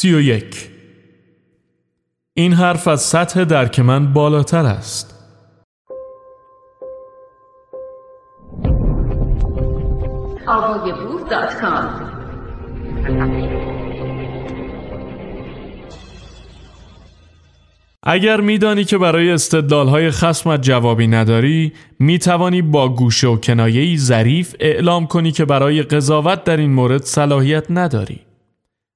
سی و یک. این حرف از سطح درک من بالاتر است. اگر میدانی که برای استدلالهای خسمت جوابی نداری می توانی با گوشه و کنایه‌ای ظریف اعلام کنی که برای قضاوت در این مورد صلاحیت نداری.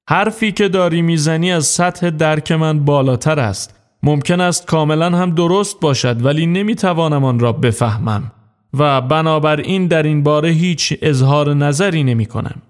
حرفی که داری می‌زنی از سطح درک من بالاتر است. ممکن است کاملا هم درست باشد ولی نمی‌توانم آن را بفهمم. و بنابراین در این باره هیچ اظهار نظری نمی کنم.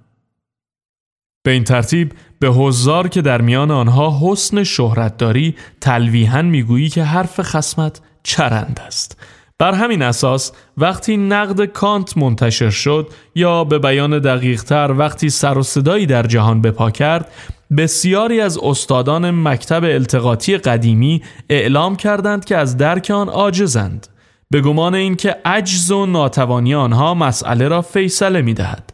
به این ترتیب به حضار که در میان آنها حسن شهرت داری تلویحا می‌گویی که حرف خسمت چرند است. بر همین اساس وقتی نقد کانت منتشر شد یا به بیان دقیقتر وقتی سر و صدایی در جهان بپا کرد بسیاری از استادان مکتب التقاطی قدیمی اعلام کردند که از درک آن عاجزند به گمان اینکه عجز و ناتوانی آنها مسئله را فیصله می دهد.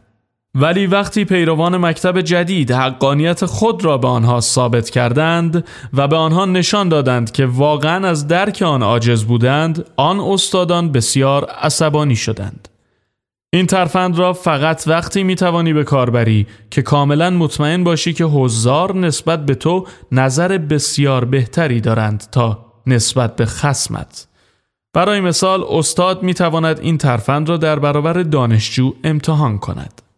ولی وقتی پیروان مکتب جدید حقانیت خود را به آنها ثابت کردند و به آنها نشان دادند که واقعا از درک آن عاجز بودند آن استادان بسیار عصبانی شدند. این ترفند را فقط وقتی می توانی به کار بری که کاملا مطمئن باشی که حضار نسبت به تو نظر بسیار بهتری دارند تا نسبت به خسمت برای مثال استاد می تواند این ترفند را در برابر دانشجو امتحان کند.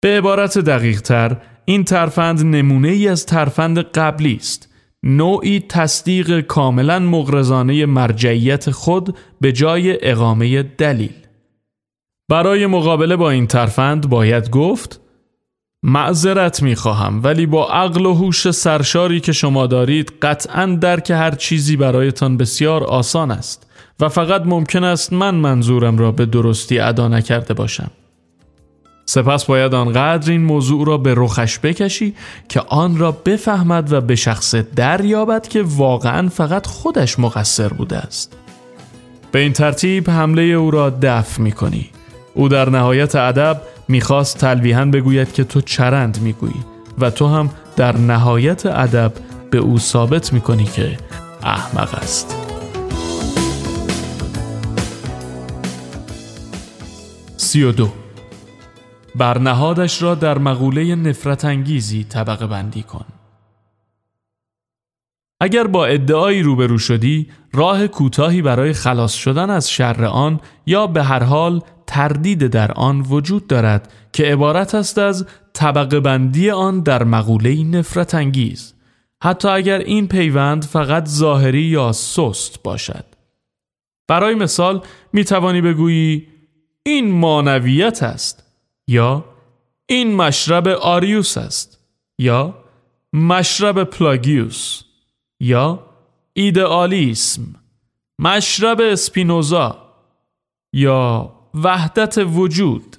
به عبارت دقیق تر این ترفند نمونه ای از ترفند قبلی است. نوعی تصدیق کاملا مغرزانه مرجعیت خود به جای اقامه دلیل. برای مقابله با این ترفند باید گفت معذرت می خواهم ولی با عقل و هوش سرشاری که شما دارید قطعا درک هر چیزی برایتان بسیار آسان است و فقط ممکن است من منظورم را به درستی ادا نکرده باشم. سپس باید آنقدر این موضوع را به رخش بکشی که آن را بفهمد و به شخص دریابد که واقعا فقط خودش مقصر بوده است. به این ترتیب حمله او را دفع می کنی. او در نهایت ادب می‌خواست تلویحا بگوید که تو چرند می‌گویی و تو هم در نهایت ادب به او ثابت می‌کنی که احمق است. سی و دو برنهادش را در مقوله نفرت انگیزی طبقه بندی کن. اگر با ادعایی روبرو شدی راه کوتاهی برای خلاص شدن از شر آن یا به هر حال تردید در آن وجود دارد که عبارت است از طبقه بندی آن در مقوله نفرت انگیز حتی اگر این پیوند فقط ظاهری یا سست باشد. برای مثال می توانی بگویی این مانویت است. یا این مشرب آریوس است یا مشرب پلاگیوس یا ایدئالیسم مشرب اسپینوزا یا وحدت وجود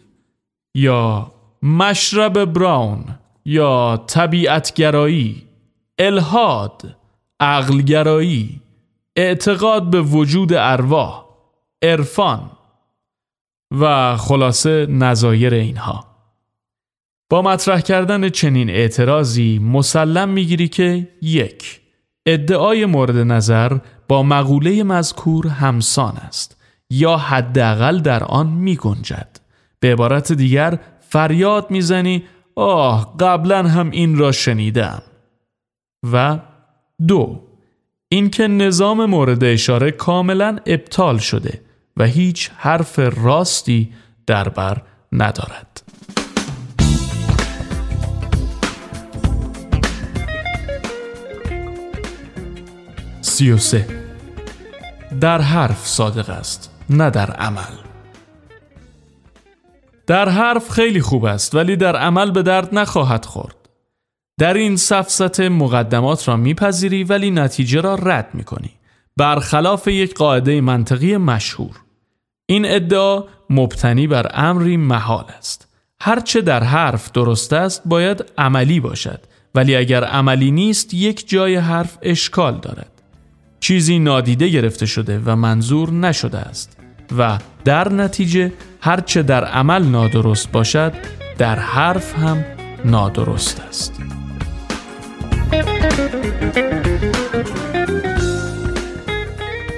یا مشرب براون یا طبیعتگرایی الهاد عقلگرایی اعتقاد به وجود ارواح عرفان. و خلاصه نظایر اینها با مطرح کردن چنین اعتراضی مسلم می‌گیری که یک ادعای مورد نظر با مقوله مذکور همسان است یا حداقل در آن می گنجد. به عبارت دیگر فریاد می‌زنی آه قبلا هم این را شنیدم و دو اینکه نظام مورد اشاره کاملا ابطال شده و هیچ حرف راستی در بر ندارد. سی سه. در حرف صادق است نه در عمل. در حرف خیلی خوب است ولی در عمل به درد نخواهد خورد. در این سفست مقدمات را میپذیری ولی نتیجه را رد می‌کنی. برخلاف یک قاعده منطقی مشهور. این ادعا مبتنی بر امری محال است. هرچه در حرف درست است باید عملی باشد. ولی اگر عملی نیست یک جای حرف اشکال دارد. چیزی نادیده گرفته شده و منظور نشده است و در نتیجه هرچه در عمل نادرست باشد در حرف هم نادرست است.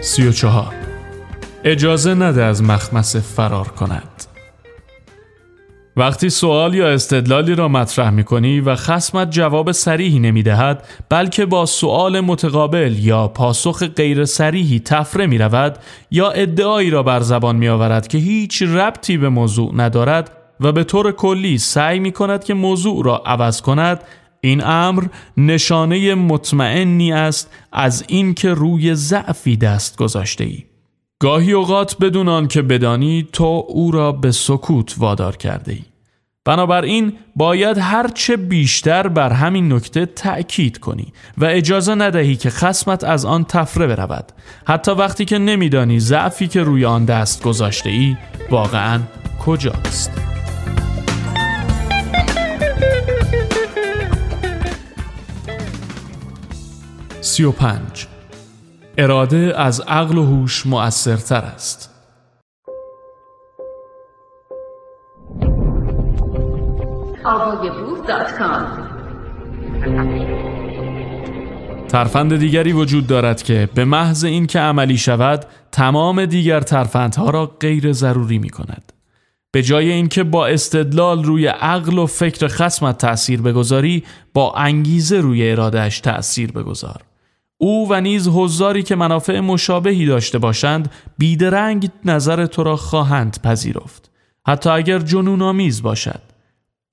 سی و چهار. اجازه نده از مخمسه فرار کند وقتی سوال یا استدلالی را مطرح می کنی و خسمت جواب سریحی نمی دهد بلکه با سوال متقابل یا پاسخ غیر سریحی تفره می رود یا ادعایی را بر زبان می آورد که هیچ ربطی به موضوع ندارد و به طور کلی سعی می کند که موضوع را عوض کند این امر نشانه مطمئنی است از اینکه روی ضعفی دست گذاشته ای. گاهی اوقات بدون آن که بدانی تو او را به سکوت وادار کرده ای. بنابراین باید هرچه بیشتر بر همین نکته تأکید کنی و اجازه ندهی که خسمت از آن تفره برود حتی وقتی که نمیدانی ضعفی که روی آن دست گذاشته ای واقعا کجاست سی و پنج اراده از عقل و هوش مؤثرتر است ترفند دیگری وجود دارد که به محض اینکه عملی شود تمام دیگر ترفندها را غیر ضروری می کند. به جای اینکه با استدلال روی عقل و فکر خسمت تأثیر بگذاری با انگیزه روی ارادهش تأثیر بگذار. او و نیز حضاری که منافع مشابهی داشته باشند بیدرنگ نظر تو را خواهند پذیرفت. حتی اگر جنون آمیز باشد.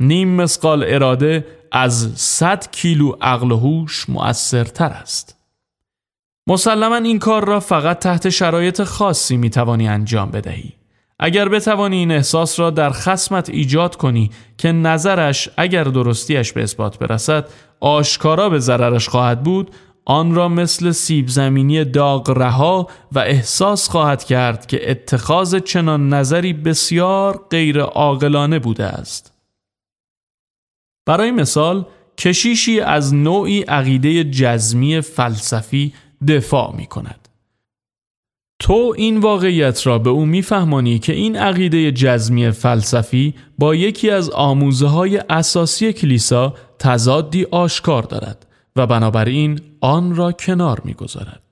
نیم مسقال اراده از صد کیلو عقل و هوش مؤثرتر است. مسلما این کار را فقط تحت شرایط خاصی می توانی انجام بدهی. اگر بتوانی این احساس را در خسمت ایجاد کنی که نظرش اگر درستیش به اثبات برسد آشکارا به ضررش خواهد بود آن را مثل سیب زمینی داغ رها و احساس خواهد کرد که اتخاذ چنان نظری بسیار غیر عاقلانه بوده است. برای مثال کشیشی از نوعی عقیده جزمی فلسفی دفاع می کند. تو این واقعیت را به او میفهمانی که این عقیده جزمی فلسفی با یکی از آموزه های اساسی کلیسا تضادی آشکار دارد و بنابراین آن را کنار می‌گذارد.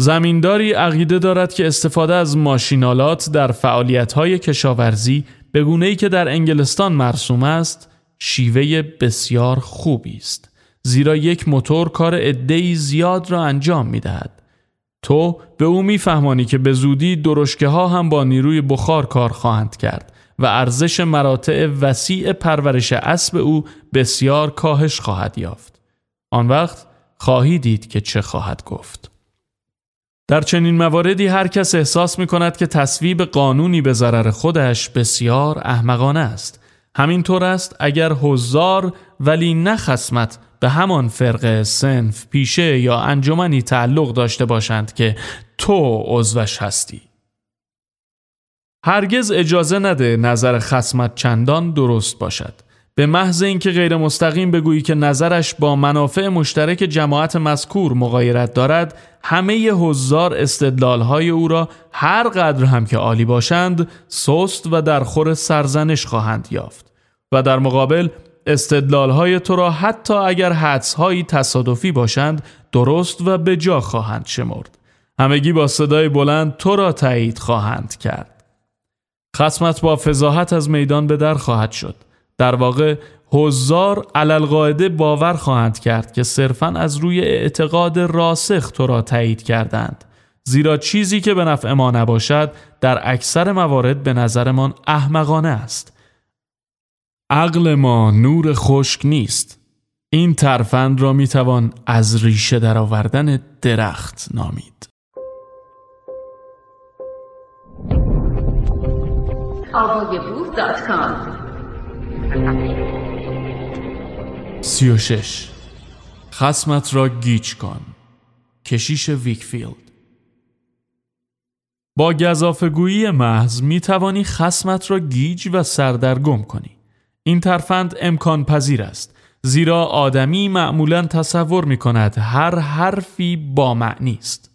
زمینداری عقیده دارد که استفاده از ماشینالات در فعالیت‌های کشاورزی به گونه‌ای که در انگلستان مرسوم است شیوه بسیار خوبی است زیرا یک موتور کار عده‌ای زیاد را انجام می‌دهد تو به او میفهمانی که به زودی درشکه ها هم با نیروی بخار کار خواهند کرد و ارزش مراتع وسیع پرورش اسب او بسیار کاهش خواهد یافت. آن وقت خواهی دید که چه خواهد گفت. در چنین مواردی هر کس احساس می کند که تصویب قانونی به ضرر خودش بسیار احمقانه است. همینطور است اگر هزار ولی نه خسمت به همان فرقه سنف پیشه یا انجمنی تعلق داشته باشند که تو عضوش هستی. هرگز اجازه نده نظر خسمت چندان درست باشد. به محض اینکه غیر مستقیم بگویی که نظرش با منافع مشترک جماعت مذکور مغایرت دارد همه هزار استدلالهای او را هر قدر هم که عالی باشند سست و در خور سرزنش خواهند یافت و در مقابل استدلالهای تو را حتی اگر حدسهایی تصادفی باشند درست و به جا خواهند شمرد همگی با صدای بلند تو را تایید خواهند کرد خسمت با فضاحت از میدان به در خواهد شد. در واقع هزار علالقاعده باور خواهند کرد که صرفا از روی اعتقاد راسخ تو را تایید کردند. زیرا چیزی که به نفع ما نباشد در اکثر موارد به نظرمان احمقانه است. عقل ما نور خشک نیست. این ترفند را می‌توان از ریشه درآوردن درخت نامید. سی و شش خسمت را گیج کن. کشیش ویکفیلد. با گزافه‌گویی محض می توانی خسمت را گیج و سردرگم کنی. این ترفند امکان پذیر است زیرا آدمی معمولا تصور می کند هر حرفی با معنی است.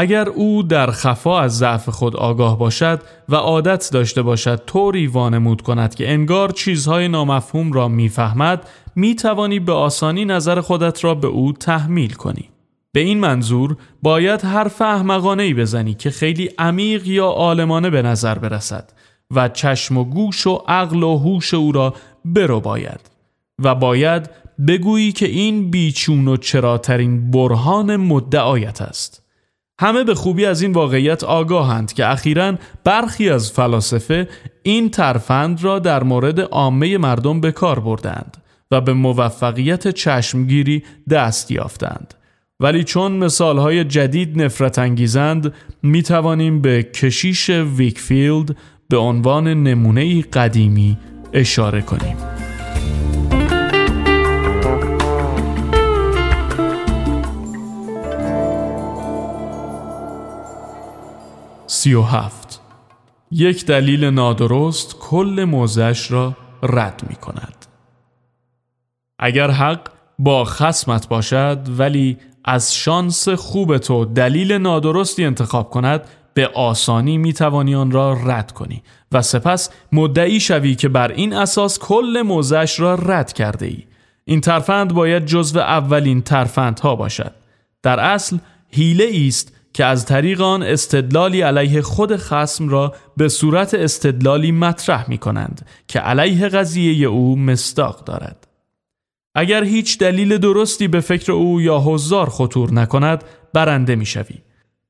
اگر او در خفا از ضعف خود آگاه باشد و عادت داشته باشد طوری وانمود کند که انگار چیزهای نامفهوم را می‌فهمد می توانی به آسانی نظر خودت را به او تحمیل کنی. به این منظور باید حرف احمقانه ای بزنی که خیلی عمیق یا عالمانه به نظر برسد و چشم و گوش و عقل و هوش او را برو باید و باید بگویی که این بیچون و چراترین برهان مدعایت است همه به خوبی از این واقعیت آگاهند که اخیرا برخی از فلاسفه این ترفند را در مورد عامه مردم به کار بردند و به موفقیت چشمگیری دست یافتند ولی چون مثالهای جدید نفرت انگیزند می توانیم به کشیش ویکفیلد به عنوان نمونه قدیمی اشاره کنیم. سی و هفت یک دلیل نادرست کل موزش را رد می کند. اگر حق با خسمت باشد ولی از شانس خوب تو دلیل نادرستی انتخاب کند به آسانی می توانی آن را رد کنی و سپس مدعی شوی که بر این اساس کل موزش را رد کرده ای. این ترفند باید جزو اولین ترفندها باشد. در اصل حیله است که از طریق آن استدلالی علیه خود خسم را به صورت استدلالی مطرح می کنند که علیه قضیه او مستاق دارد. اگر هیچ دلیل درستی به فکر او یا حضار خطور نکند برنده می شوی.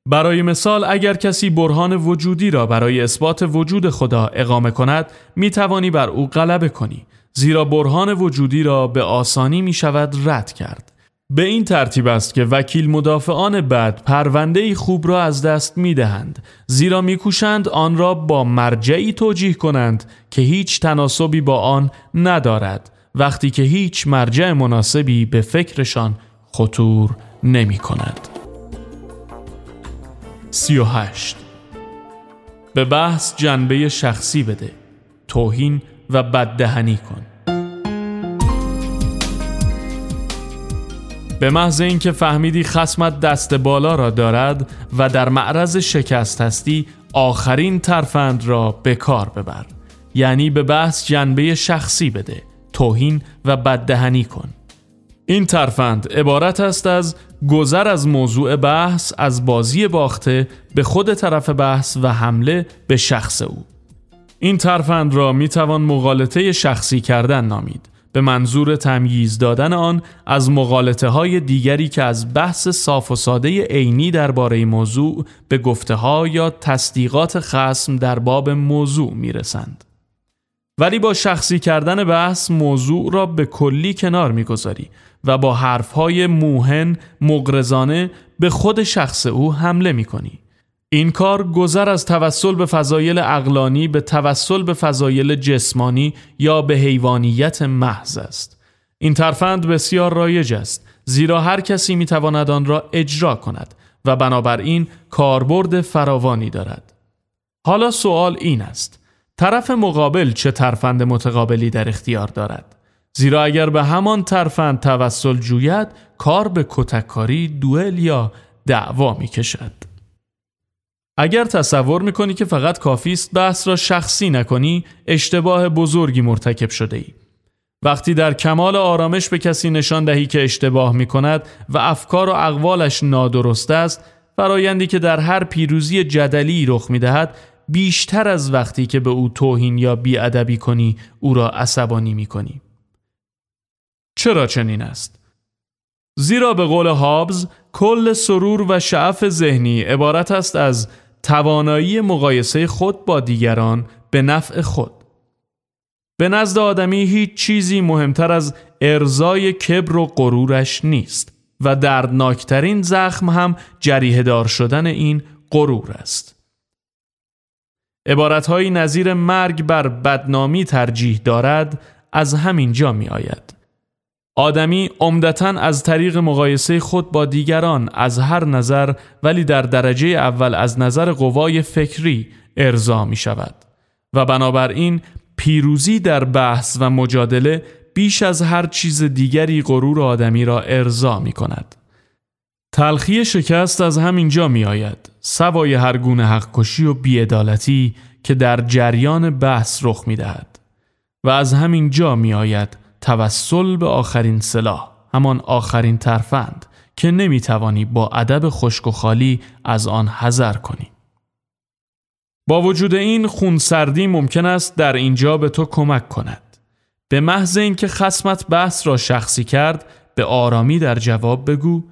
برای مثال اگر کسی برهان وجودی را برای اثبات وجود خدا اقامه کند می توانی بر او غلبه کنی زیرا برهان وجودی را به آسانی می شود رد کرد به این ترتیب است که وکیل مدافعان بد پرونده خوب را از دست می دهند زیرا می کوشند آن را با مرجعی توجیه کنند که هیچ تناسبی با آن ندارد وقتی که هیچ مرجع مناسبی به فکرشان خطور نمی کند. سی و هشت به بحث جنبه شخصی بده توهین و بددهنی کن به محض اینکه فهمیدی خسمت دست بالا را دارد و در معرض شکست هستی آخرین ترفند را به کار ببر. یعنی به بحث جنبه شخصی بده توهین و بددهنی کن. این ترفند عبارت است از گذر از موضوع بحث از بازی باخته به خود طرف بحث و حمله به شخص او. این ترفند را می توان مغالطه شخصی کردن نامید. به منظور تمییز دادن آن از مغالطه های دیگری که از بحث صاف و ساده عینی درباره موضوع به گفته ها یا تصدیقات خسم در باب موضوع می رسند. ولی با شخصی کردن بحث موضوع را به کلی کنار می‌گذاری و با حرفهای موهن مغرزانه به خود شخص او حمله می کنی. این کار گذر از توسل به فضایل اقلانی به توسل به فضایل جسمانی یا به حیوانیت محض است. این ترفند بسیار رایج است زیرا هر کسی می تواند آن را اجرا کند و بنابراین کاربرد فراوانی دارد. حالا سوال این است طرف مقابل چه ترفند متقابلی در اختیار دارد زیرا اگر به همان ترفند توسل جوید کار به کتککاری دوئل یا دعوا می کشد اگر تصور می کنی که فقط کافی است بحث را شخصی نکنی اشتباه بزرگی مرتکب شده ای وقتی در کمال آرامش به کسی نشان دهی که اشتباه می کند و افکار و اقوالش نادرست است فرایندی که در هر پیروزی جدلی رخ می دهد بیشتر از وقتی که به او توهین یا بیادبی کنی او را عصبانی می کنی. چرا چنین است؟ زیرا به قول هابز کل سرور و شعف ذهنی عبارت است از توانایی مقایسه خود با دیگران به نفع خود. به نزد آدمی هیچ چیزی مهمتر از ارزای کبر و غرورش نیست و دردناکترین زخم هم جریه دار شدن این غرور است. عبارتهایی نظیر مرگ بر بدنامی ترجیح دارد از همین جا می آید. آدمی عمدتا از طریق مقایسه خود با دیگران از هر نظر ولی در درجه اول از نظر قوای فکری ارضا می شود و بنابراین پیروزی در بحث و مجادله بیش از هر چیز دیگری غرور آدمی را ارضا می کند. تلخی شکست از همینجا می آید. سوای هر گونه حق کشی و بیعدالتی که در جریان بحث رخ می دهد. و از همین جا می آید توسل به آخرین سلاح همان آخرین ترفند که نمی توانی با ادب خشک و خالی از آن حذر کنی. با وجود این خونسردی ممکن است در اینجا به تو کمک کند. به محض اینکه خسمت بحث را شخصی کرد به آرامی در جواب بگو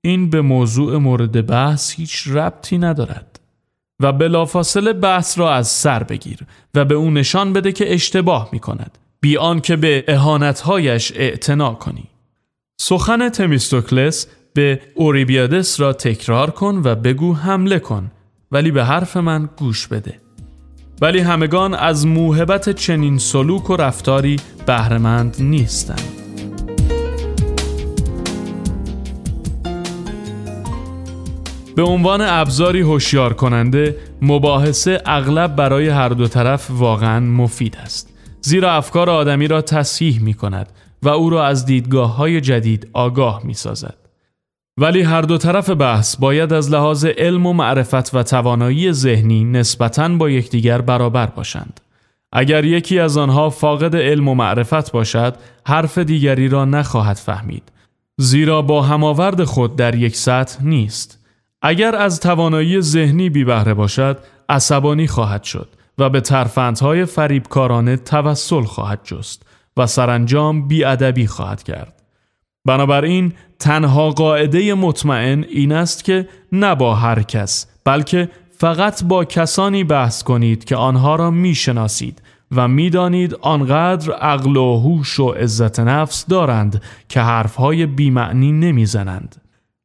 این به موضوع مورد بحث هیچ ربطی ندارد و بلافاصله بحث را از سر بگیر و به او نشان بده که اشتباه می کند بیان که به اهانتهایش اعتنا کنی. سخن تمیستوکلس به اوریبیادس را تکرار کن و بگو حمله کن ولی به حرف من گوش بده. ولی همگان از موهبت چنین سلوک و رفتاری بهرهمند نیستند. به عنوان ابزاری هوشیار کننده مباحثه اغلب برای هر دو طرف واقعا مفید است. زیرا افکار آدمی را تصحیح می کند و او را از دیدگاه های جدید آگاه می سازد. ولی هر دو طرف بحث باید از لحاظ علم و معرفت و توانایی ذهنی نسبتاً با یکدیگر برابر باشند. اگر یکی از آنها فاقد علم و معرفت باشد، حرف دیگری را نخواهد فهمید. زیرا با هماورد خود در یک سطح نیست. اگر از توانایی ذهنی بی بهره باشد، عصبانی خواهد شد و به ترفندهای فریبکارانه توسل خواهد جست و سرانجام بیادبی خواهد کرد. بنابراین تنها قاعده مطمئن این است که نه با هر کس بلکه فقط با کسانی بحث کنید که آنها را می‌شناسید و می‌دانید آنقدر عقل و هوش و عزت نفس دارند که حرفهای بیمعنی نمی‌زنند.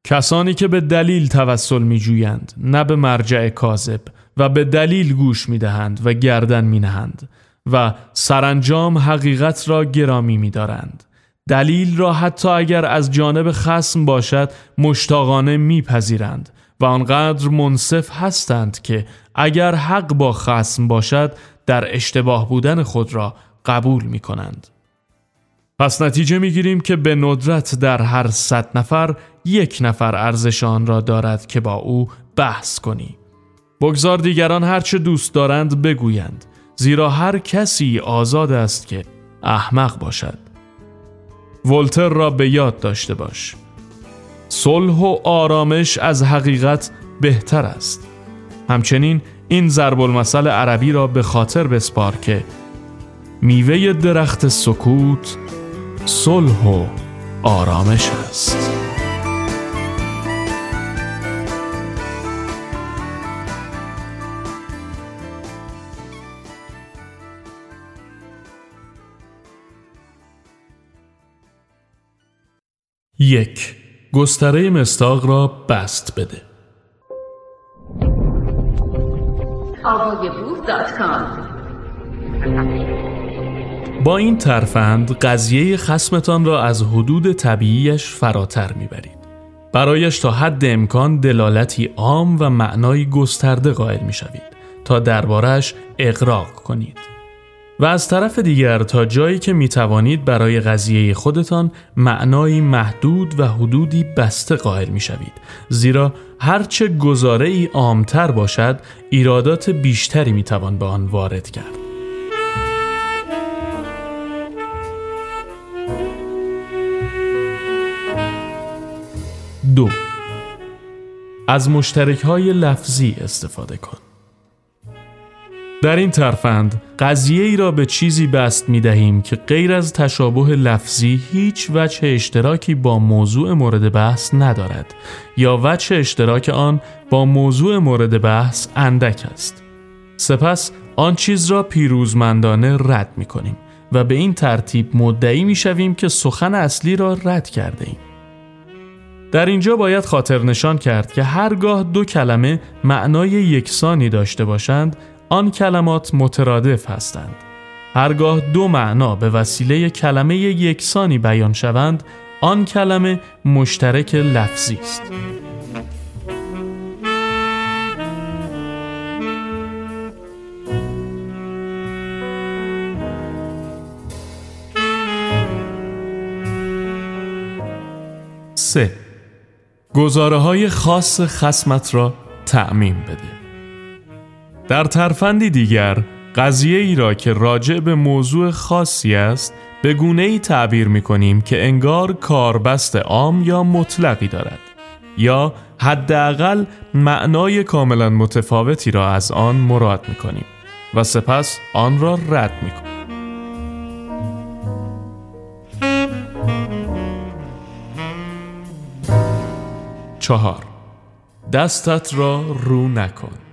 کسانی که به دلیل توسل می جویند نه به مرجع کاذب و به دلیل گوش می دهند و گردن می نهند و سرانجام حقیقت را گرامی می دارند. دلیل را حتی اگر از جانب خسم باشد مشتاقانه میپذیرند و آنقدر منصف هستند که اگر حق با خسم باشد در اشتباه بودن خود را قبول می کنند. پس نتیجه می گیریم که به ندرت در هر صد نفر یک نفر ارزش آن را دارد که با او بحث کنی. بگذار دیگران هرچه دوست دارند بگویند زیرا هر کسی آزاد است که احمق باشد. ولتر را به یاد داشته باش. صلح و آرامش از حقیقت بهتر است. همچنین این ضرب المثل عربی را به خاطر بسپار که میوه درخت سکوت صلح و آرامش است. یک گستره مستاق را بست بده با این ترفند قضیه خسمتان را از حدود طبیعیش فراتر می‌برید. برایش تا حد امکان دلالتی عام و معنای گسترده قائل می‌شوید تا دربارش اقراق کنید. و از طرف دیگر تا جایی که می توانید برای قضیه خودتان معنایی محدود و حدودی بسته قائل می شوید. زیرا هرچه گزاره ای عامتر باشد ایرادات بیشتری می توان به آن وارد کرد. دو از مشترک های لفظی استفاده کن. در این ترفند قضیه ای را به چیزی بست می دهیم که غیر از تشابه لفظی هیچ وجه اشتراکی با موضوع مورد بحث ندارد یا وجه اشتراک آن با موضوع مورد بحث اندک است. سپس آن چیز را پیروزمندانه رد می کنیم و به این ترتیب مدعی می شویم که سخن اصلی را رد کرده ایم. در اینجا باید خاطر نشان کرد که هرگاه دو کلمه معنای یکسانی داشته باشند آن کلمات مترادف هستند. هرگاه دو معنا به وسیله کلمه یکسانی بیان شوند، آن کلمه مشترک لفظی است. سه گزاره های خاص خسمت را تعمین بده در ترفندی دیگر قضیه ای را که راجع به موضوع خاصی است به گونه ای تعبیر می کنیم که انگار کاربست عام یا مطلقی دارد یا حداقل معنای کاملا متفاوتی را از آن مراد می کنیم و سپس آن را رد می کنیم. چهار دستت را رو نکن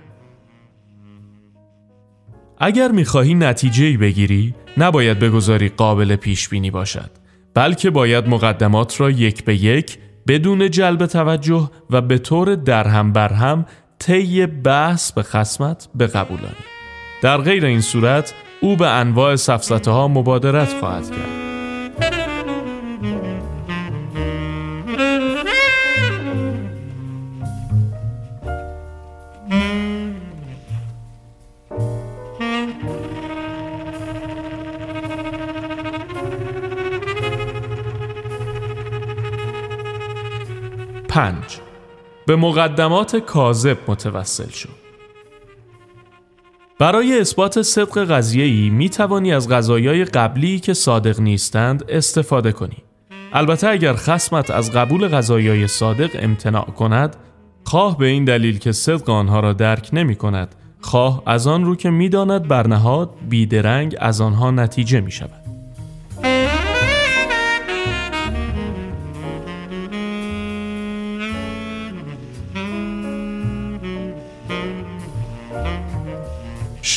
اگر می‌خواهی نتیجه بگیری نباید بگذاری قابل پیش بینی باشد بلکه باید مقدمات را یک به یک بدون جلب توجه و به طور درهم برهم طی بحث به خسمت بقبولانی. در غیر این صورت او به انواع سفزته ها مبادرت خواهد کرد. پنج به مقدمات کاذب متوسل شو برای اثبات صدق قضیه می توانی از غذایای قبلی که صادق نیستند استفاده کنی. البته اگر خسمت از قبول غذایای صادق امتناع کند، خواه به این دلیل که صدق آنها را درک نمی کند، خواه از آن رو که می‌داند برنهاد بیدرنگ از آنها نتیجه می شود.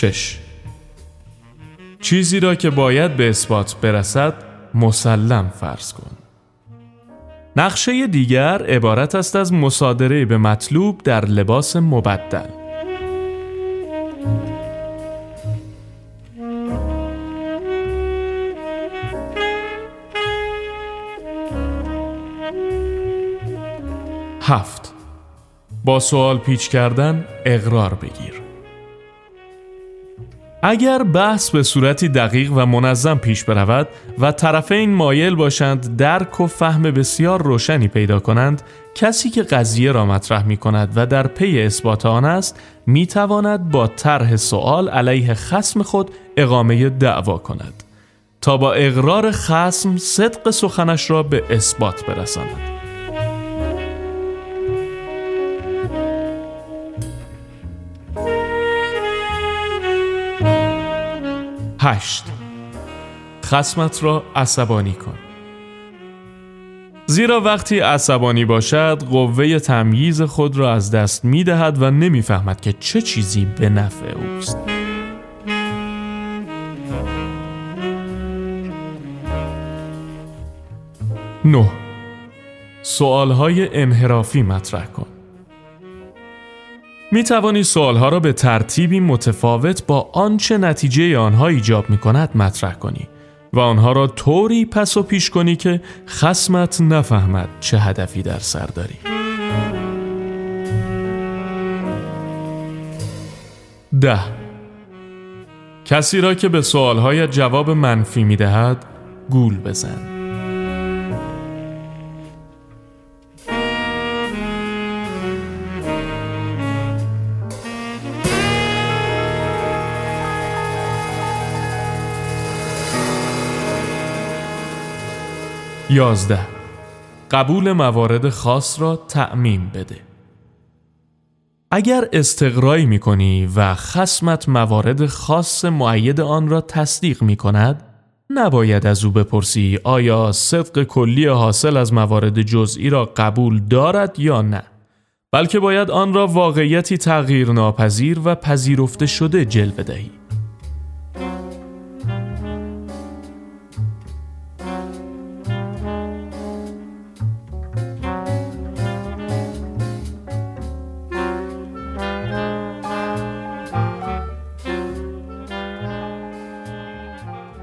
شش. چیزی را که باید به اثبات برسد مسلم فرض کن. نقشه دیگر عبارت است از مصادره به مطلوب در لباس مبدل. هفت. با سوال پیچ کردن اقرار بگیر. اگر بحث به صورتی دقیق و منظم پیش برود و طرفین مایل باشند درک و فهم بسیار روشنی پیدا کنند کسی که قضیه را مطرح می کند و در پی اثبات آن است می تواند با طرح سوال علیه خسم خود اقامه دعوا کند تا با اقرار خسم صدق سخنش را به اثبات برساند. هشت. خسمت را عصبانی کن. زیرا وقتی عصبانی باشد قوه تمییز خود را از دست می دهد و نمی‌فهمد که چه چیزی به نفع اوست. نه. سوالهای انحرافی مطرح کن. می توانی سوالها را به ترتیبی متفاوت با آنچه نتیجه آنها ایجاب می کند مطرح کنی و آنها را طوری پس و پیش کنی که خسمت نفهمد چه هدفی در سر داری. ده کسی را که به سوالهایت جواب منفی می دهد گول بزن. یازده. قبول موارد خاص را تعمیم بده. اگر استقرایی می کنی و خسمت موارد خاص معید آن را تصدیق می کند نباید از او بپرسی آیا صدق کلی حاصل از موارد جزئی را قبول دارد یا نه بلکه باید آن را واقعیتی تغییر ناپذیر و پذیرفته شده جلوه دهی.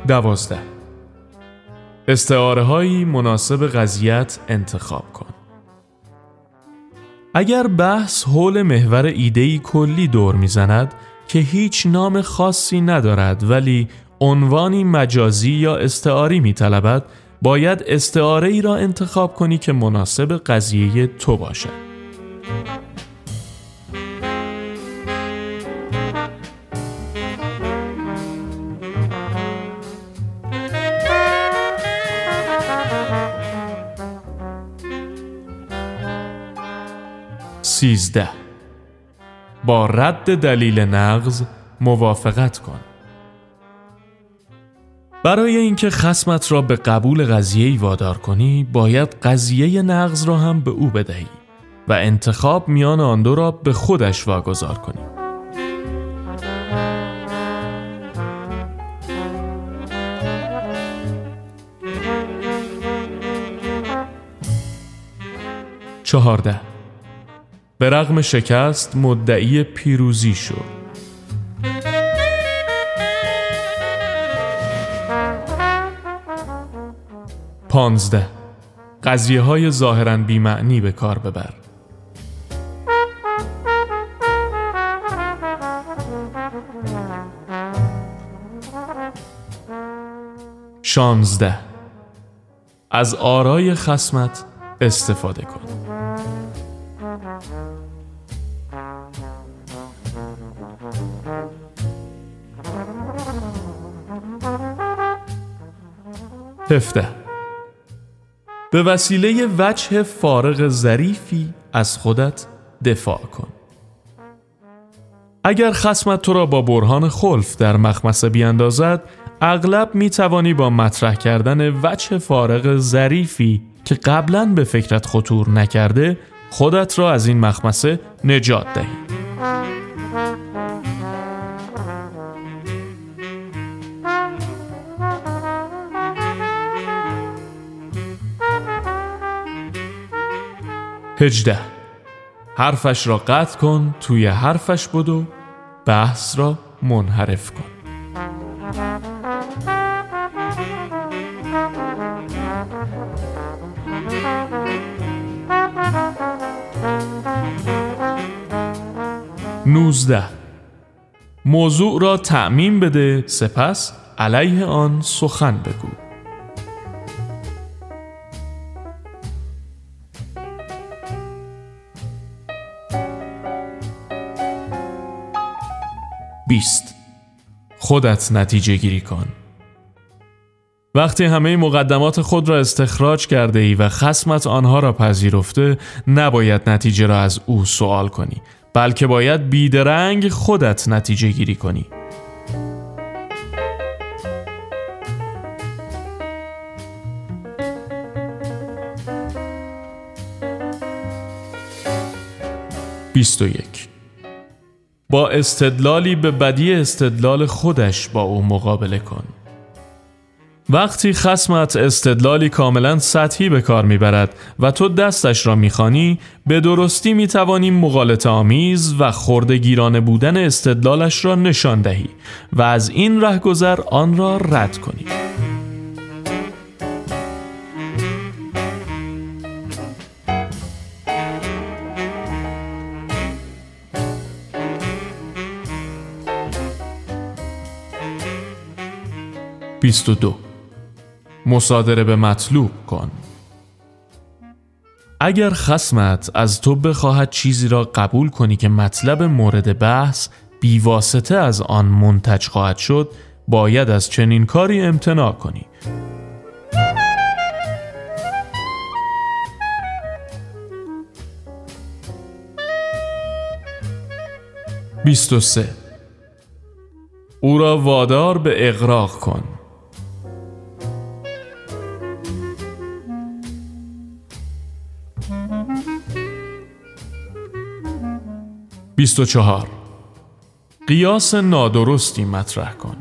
دوازده استعاره هایی مناسب قضیت انتخاب کن اگر بحث حول محور ایدهی کلی دور می‌زند که هیچ نام خاصی ندارد ولی عنوانی مجازی یا استعاری می طلبد باید استعاره ای را انتخاب کنی که مناسب قضیه تو باشد. سیزده. با رد دلیل نقض موافقت کن. برای اینکه خسمت را به قبول قضیه وادار کنی باید قضیه نقض را هم به او بدهی و انتخاب میان آن دو را به خودش واگذار کنی. چهارده. به رغم شکست مدعی پیروزی شد. پانزده. قضیه های ظاهرا بیمعنی به کار ببر. شانزده. از آرای خسمت استفاده کن. هفته به وسیله وجه فارغ ظریفی از خودت دفاع کن. اگر خسمت تو را با برهان خلف در مخمسه بیاندازد اغلب می توانی با مطرح کردن وجه فارغ ظریفی که قبلا به فکرت خطور نکرده خودت را از این مخمسه نجات دهی. هجده. حرفش را قطع کن توی حرفش بدو بحث را منحرف کن. نوزده. موضوع را تعمین بده سپس علیه آن سخن بگو. بیست. خودت نتیجه گیری کن. وقتی همه مقدمات خود را استخراج کرده ای و خسمت آنها را پذیرفته نباید نتیجه را از او سوال کنی بلکه باید بیدرنگ خودت نتیجه گیری کنی. بیست و یک. با استدلالی به بدی استدلال خودش با او مقابله کن. وقتی خسمت استدلالی کاملا سطحی به کار می‌برد و تو دستش را می‌خوانی به درستی می‌توانی مغالط آمیز و خردگیرانه بودن استدلالش را نشان دهی و از این رهگذر آن را رد کنی. 22 مصادره به مطلوب کن. اگر خسمت از تو بخواهد چیزی را قبول کنی که مطلب مورد بحث بیواسطه از آن منتج خواهد شد باید از چنین کاری امتناع کنی. بیست سه. او را وادار به اقراق کن. 24 قیاس نادرستی مطرح کن.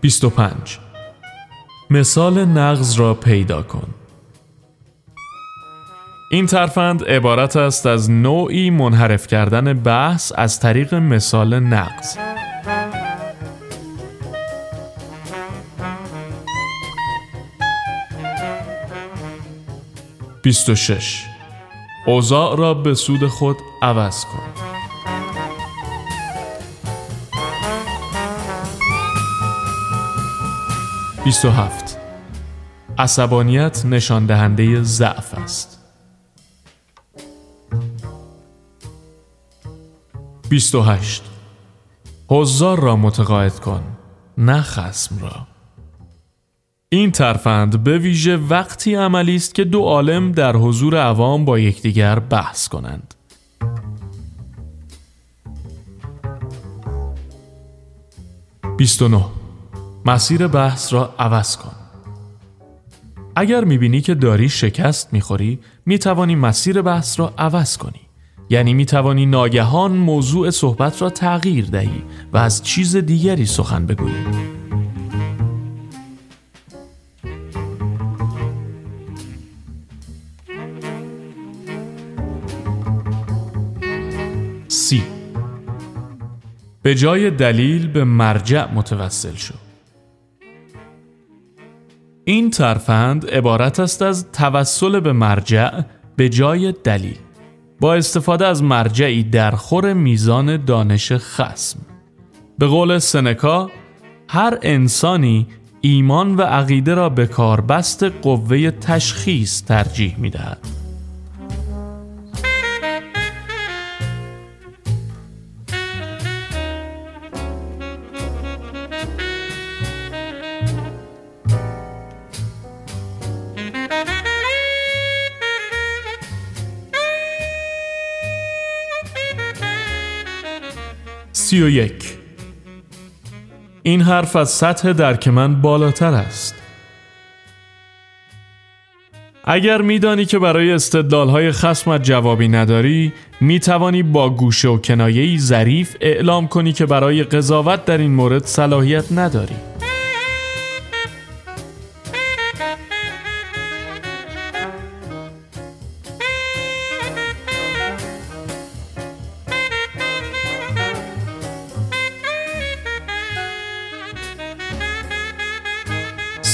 بیست و پنج. مثال نقض را پیدا کن. این ترفند عبارت است از نوعی منحرف کردن بحث از طریق مثال نقض. 26 اوضاع را به سود خود عوض کن. بیست و هفت. عصبانیت نشان دهنده ضعف است. 28 حضار را متقاعد کن نه خسم را. این ترفند به ویژه وقتی عملی است که دو عالم در حضور عوام با یکدیگر بحث کنند. 29 مسیر بحث را عوض کن. اگر می‌بینی که داری شکست می‌خوری می‌توانی مسیر بحث را عوض کنی. یعنی می‌توانی ناگهان موضوع صحبت را تغییر دهی و از چیز دیگری سخن بگویی. به جای دلیل به مرجع متوسل شو این ترفند عبارت است از توسل به مرجع به جای دلیل با استفاده از مرجعی در خور میزان دانش خسم به قول سنکا هر انسانی ایمان و عقیده را به کاربست قوه تشخیص ترجیح می دهد. سی و یک. این حرف از سطح درک من بالاتر است. اگر میدانی که برای استدلالهای خسمت جوابی نداری می توانی با گوشه و کنایه‌ای ظریف اعلام کنی که برای قضاوت در این مورد صلاحیت نداری.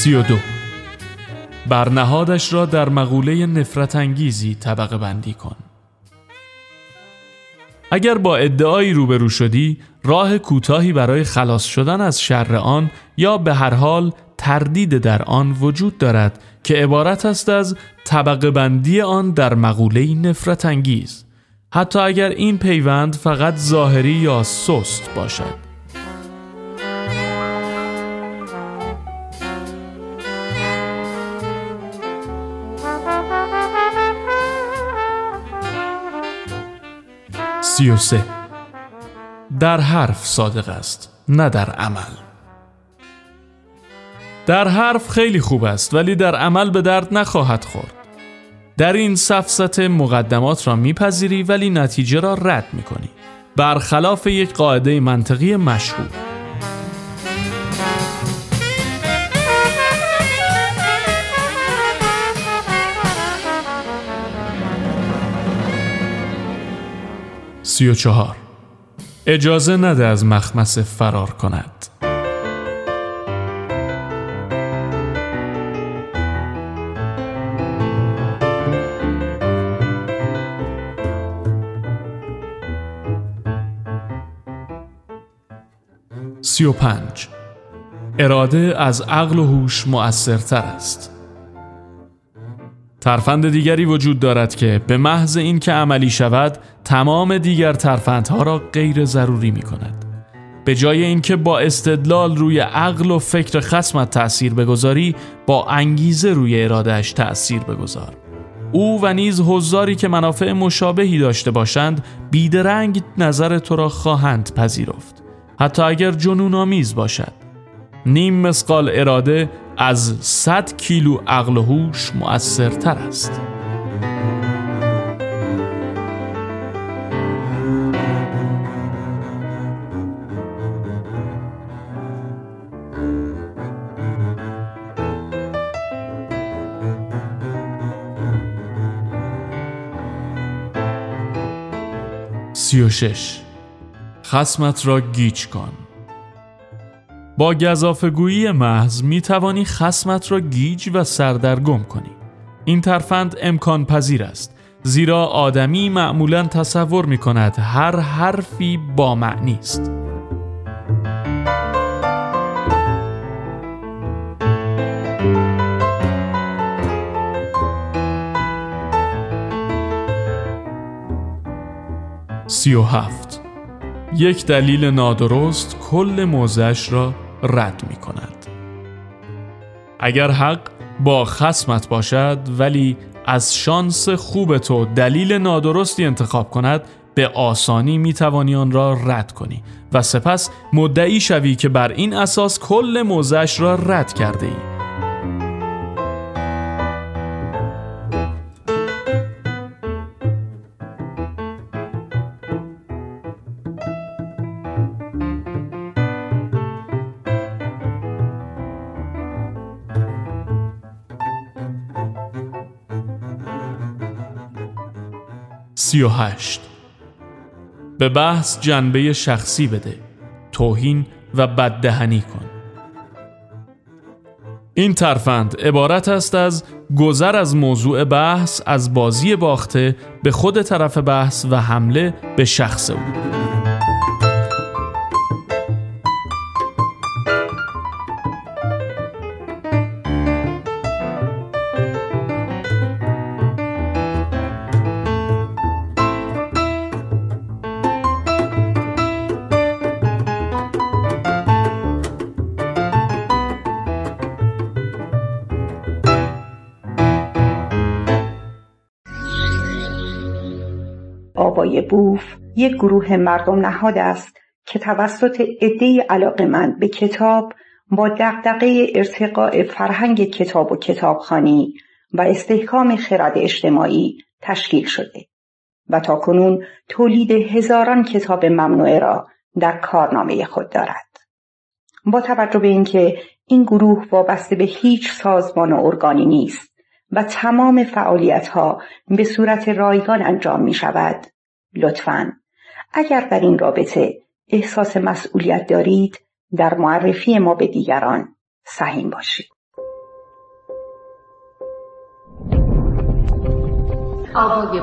سی و دو. برنهادش را در مقوله نفرت انگیزی طبقه بندی کن. اگر با ادعایی روبرو شدی راه کوتاهی برای خلاص شدن از شر آن یا به هر حال تردید در آن وجود دارد که عبارت است از طبقه بندی آن در مقوله نفرت انگیز حتی اگر این پیوند فقط ظاهری یا سست باشد. سی و سه. در حرف صادق است نه در عمل. در حرف خیلی خوب است ولی در عمل به درد نخواهد خورد. در این سفست مقدمات را میپذیری ولی نتیجه را رد می‌کنی. برخلاف یک قاعده منطقی مشهور. سی و چهار. اجازه نده از مخمسه فرار کند. سی و پنج. اراده از عقل و هوش مؤثرتر است. ترفند دیگری وجود دارد که به محض اینکه عملی شود تمام دیگر ترفندها را غیر ضروری می کند. به جای اینکه با استدلال روی عقل و فکر خسمت تأثیر بگذاری با انگیزه روی ارادهش تأثیر بگذار. او و نیز حضاری که منافع مشابهی داشته باشند بیدرنگ نظر تو را خواهند پذیرفت. حتی اگر جنون آمیز باشد. نیم مسقال اراده از 100 کیلو عقل هوش مؤثرتر است. سی و شش خسمت را گیج کن. با گذافگویی محض می توانی خسمت را گیج و سردرگم کنی. این ترفند امکان پذیر است زیرا آدمی معمولا تصور می کند هر حرفی با معنی است. سی و هفت. یک دلیل نادرست کل موزش را رد می کند اگر حق با خسمت باشد ولی از شانس خوب تو دلیل نادرستی انتخاب کند به آسانی می توانی آن را رد کنی و سپس مدعی شوی که بر این اساس کل موزش را رد کرده ای. 38 به بحث جنبه شخصی بده توهین و بددهنی کن. این ترفند عبارت است از گذر از موضوع بحث از بازی باخته به خود طرف بحث و حمله به شخص او. آبای بوف یک گروه مردم نهاد است که توسط عدهای علاقمند به کتاب با دقدقه ارتقاء فرهنگ کتاب و کتابخانی و استحکام خرد اجتماعی تشکیل شده و تا کنون تولید هزاران کتاب ممنوعه را در کارنامه خود دارد. با توجه به اینکه این گروه وابسته به هیچ سازمان و ارگانی نیست و تمام فعالیت ها به صورت رایگان انجام می شود لطفا. اگر در این رابطه احساس مسئولیت دارید در معرفی ما به دیگران سهیم باشید. آوای